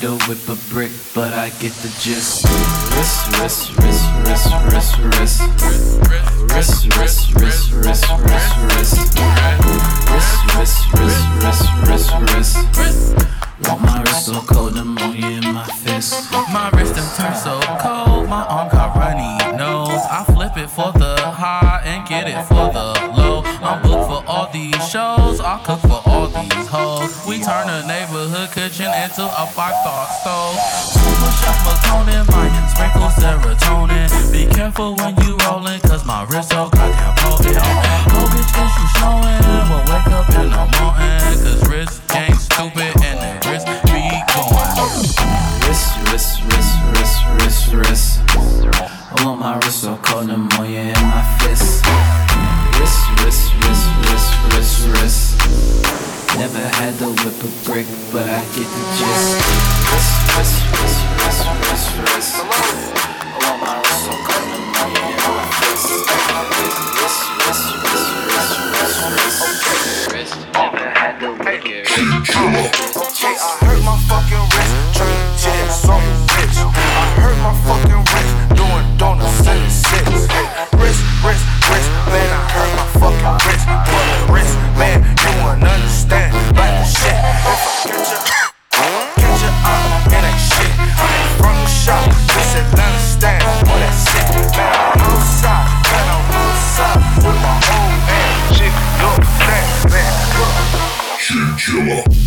don't whip a brick, but I get the gist. Wrist, wrist, wrist, wrist, wrist, wrist. Wrist, wrist, wrist, wrist, wrist, wrist. Wrist, wrist, wrist, wrist, wrist, wrist. Want my wrist so cold, pneumonia in my fist. My wrist done turned so cold, my arm got runny nose. I flip it for the high and get it for the low. I'm booked for all these shows. I cook for all these hoes. We turn a neighborhood kitchen into a five-star stove. Super chef McConan, my sprinkle serotonin. Be careful when you rollin', cause my wrist so goddamn potent. Oh, bitch, is you showin'? We'll wake up in the morning, cause wrist ain't stupid and the wrist be going. Wrist, wrist, wrist, wrist, wrist, wrist. I want my wrist so cold, pneumonia in my fist wrist, wrist, wrist, wrist, wrist, wrist. Never had to whip a brick, but I get the gist. Wrist, wrist, wrist, wrist, wrist, wrist. I want my in. Wrist, wrist, wrist, wrist. Never had to whip I hurt my fucking wrist. I hurt my fucking wrist, doing donuts in the six. Wrist, wrist fucking wrist, pull wrist, man, you won't understand. Like the shit, I catch ya, catch ya up, it ain't shit. I ain't from the shop, this Atlanta stand for that shit. Man, I'm outside, man, I'm with my man. Look, man, killer.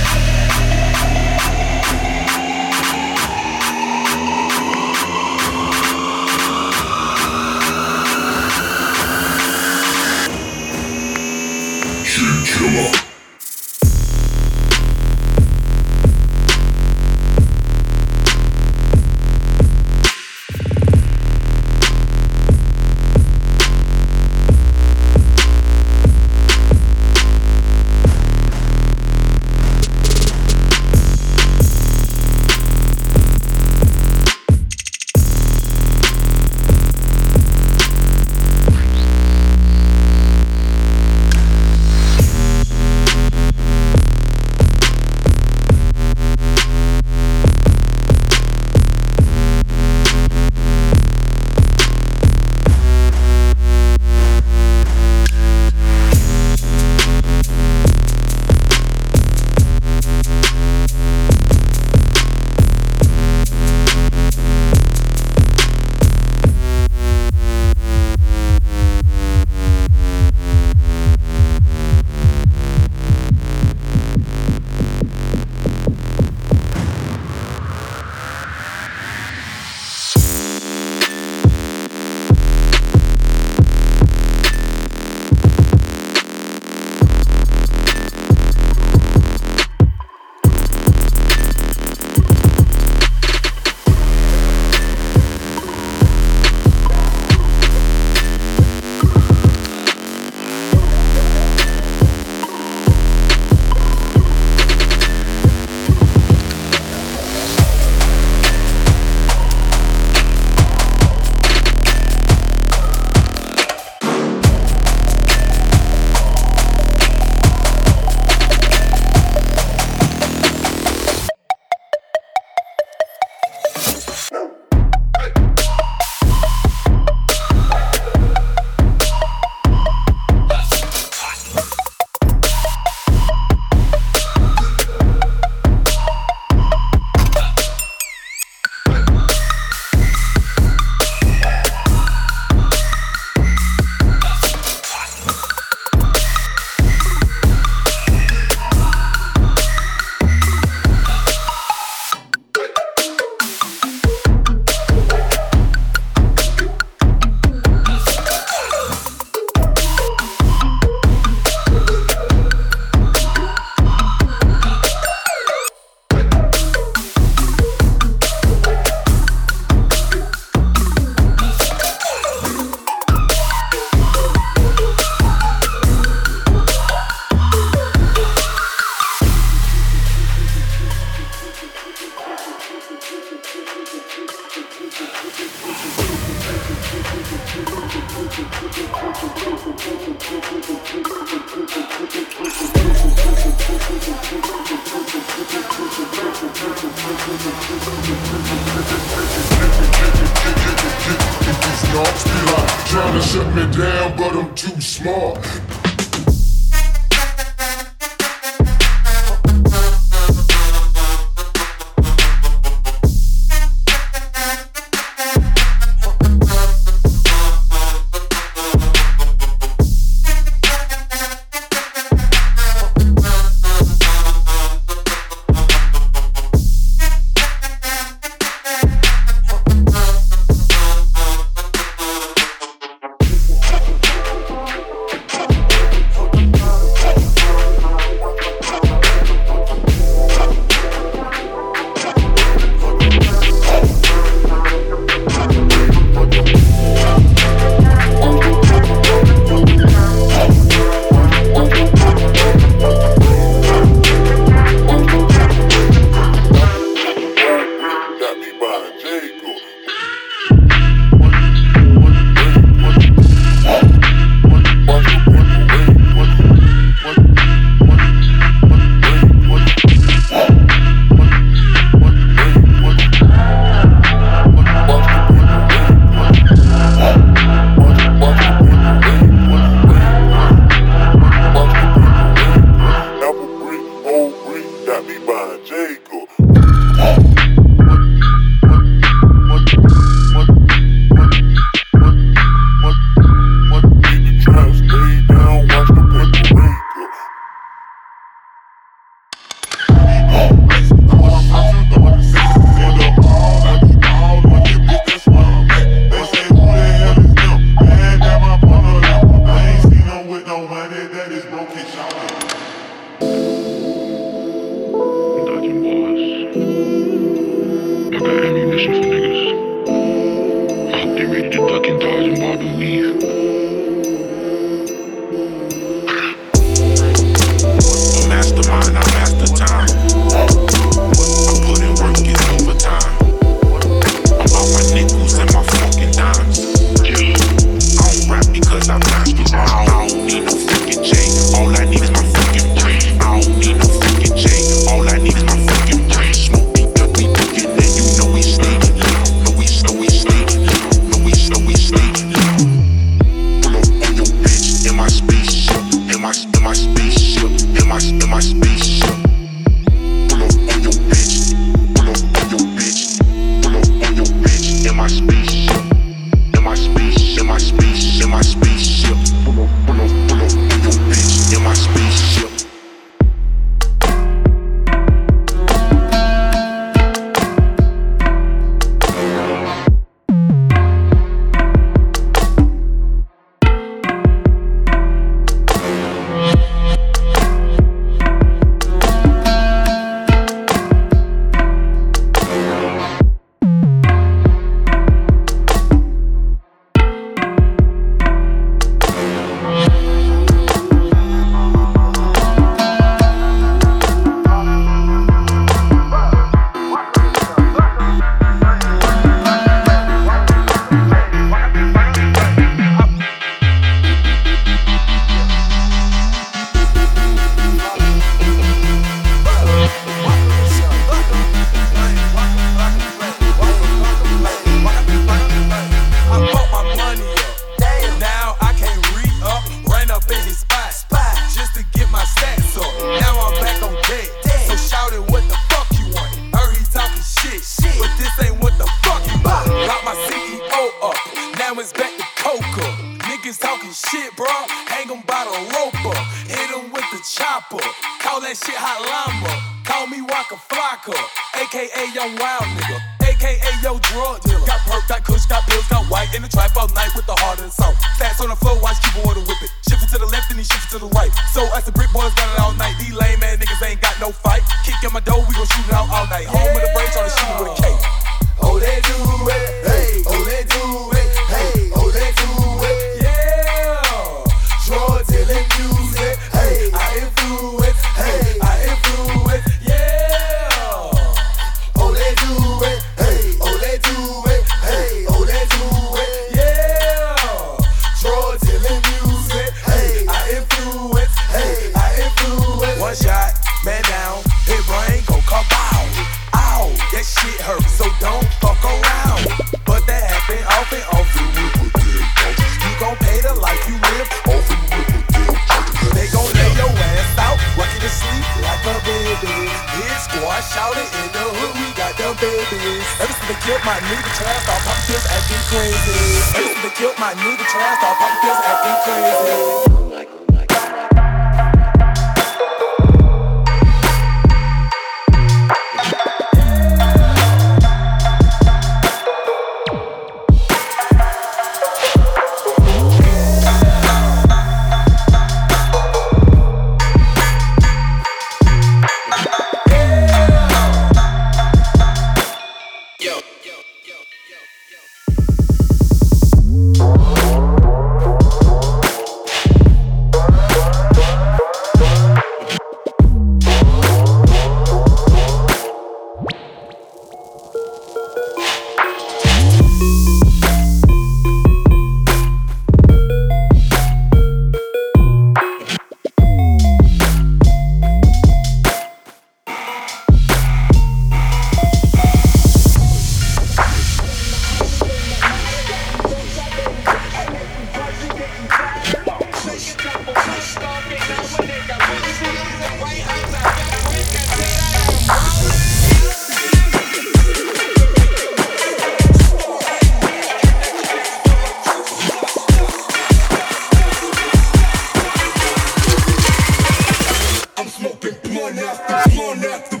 Come on now, come on now.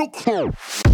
Sound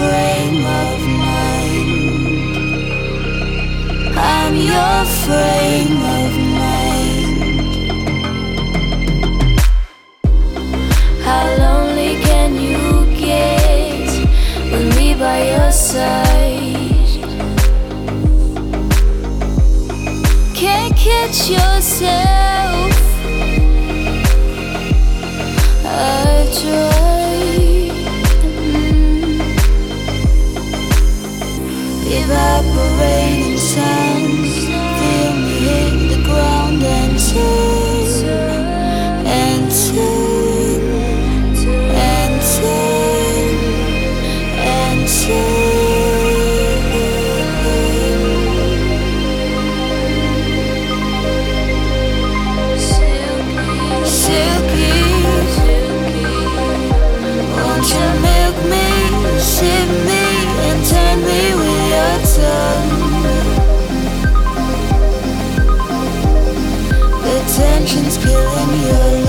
frame of mind. I'm your frame of mind. How lonely can you get with me by your side? Can't catch yourself. I try. evaporating sounds feel me hit the ground and sound killing you